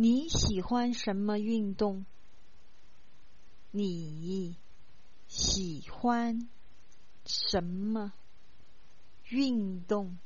你喜欢什么运动？你喜欢什么运动？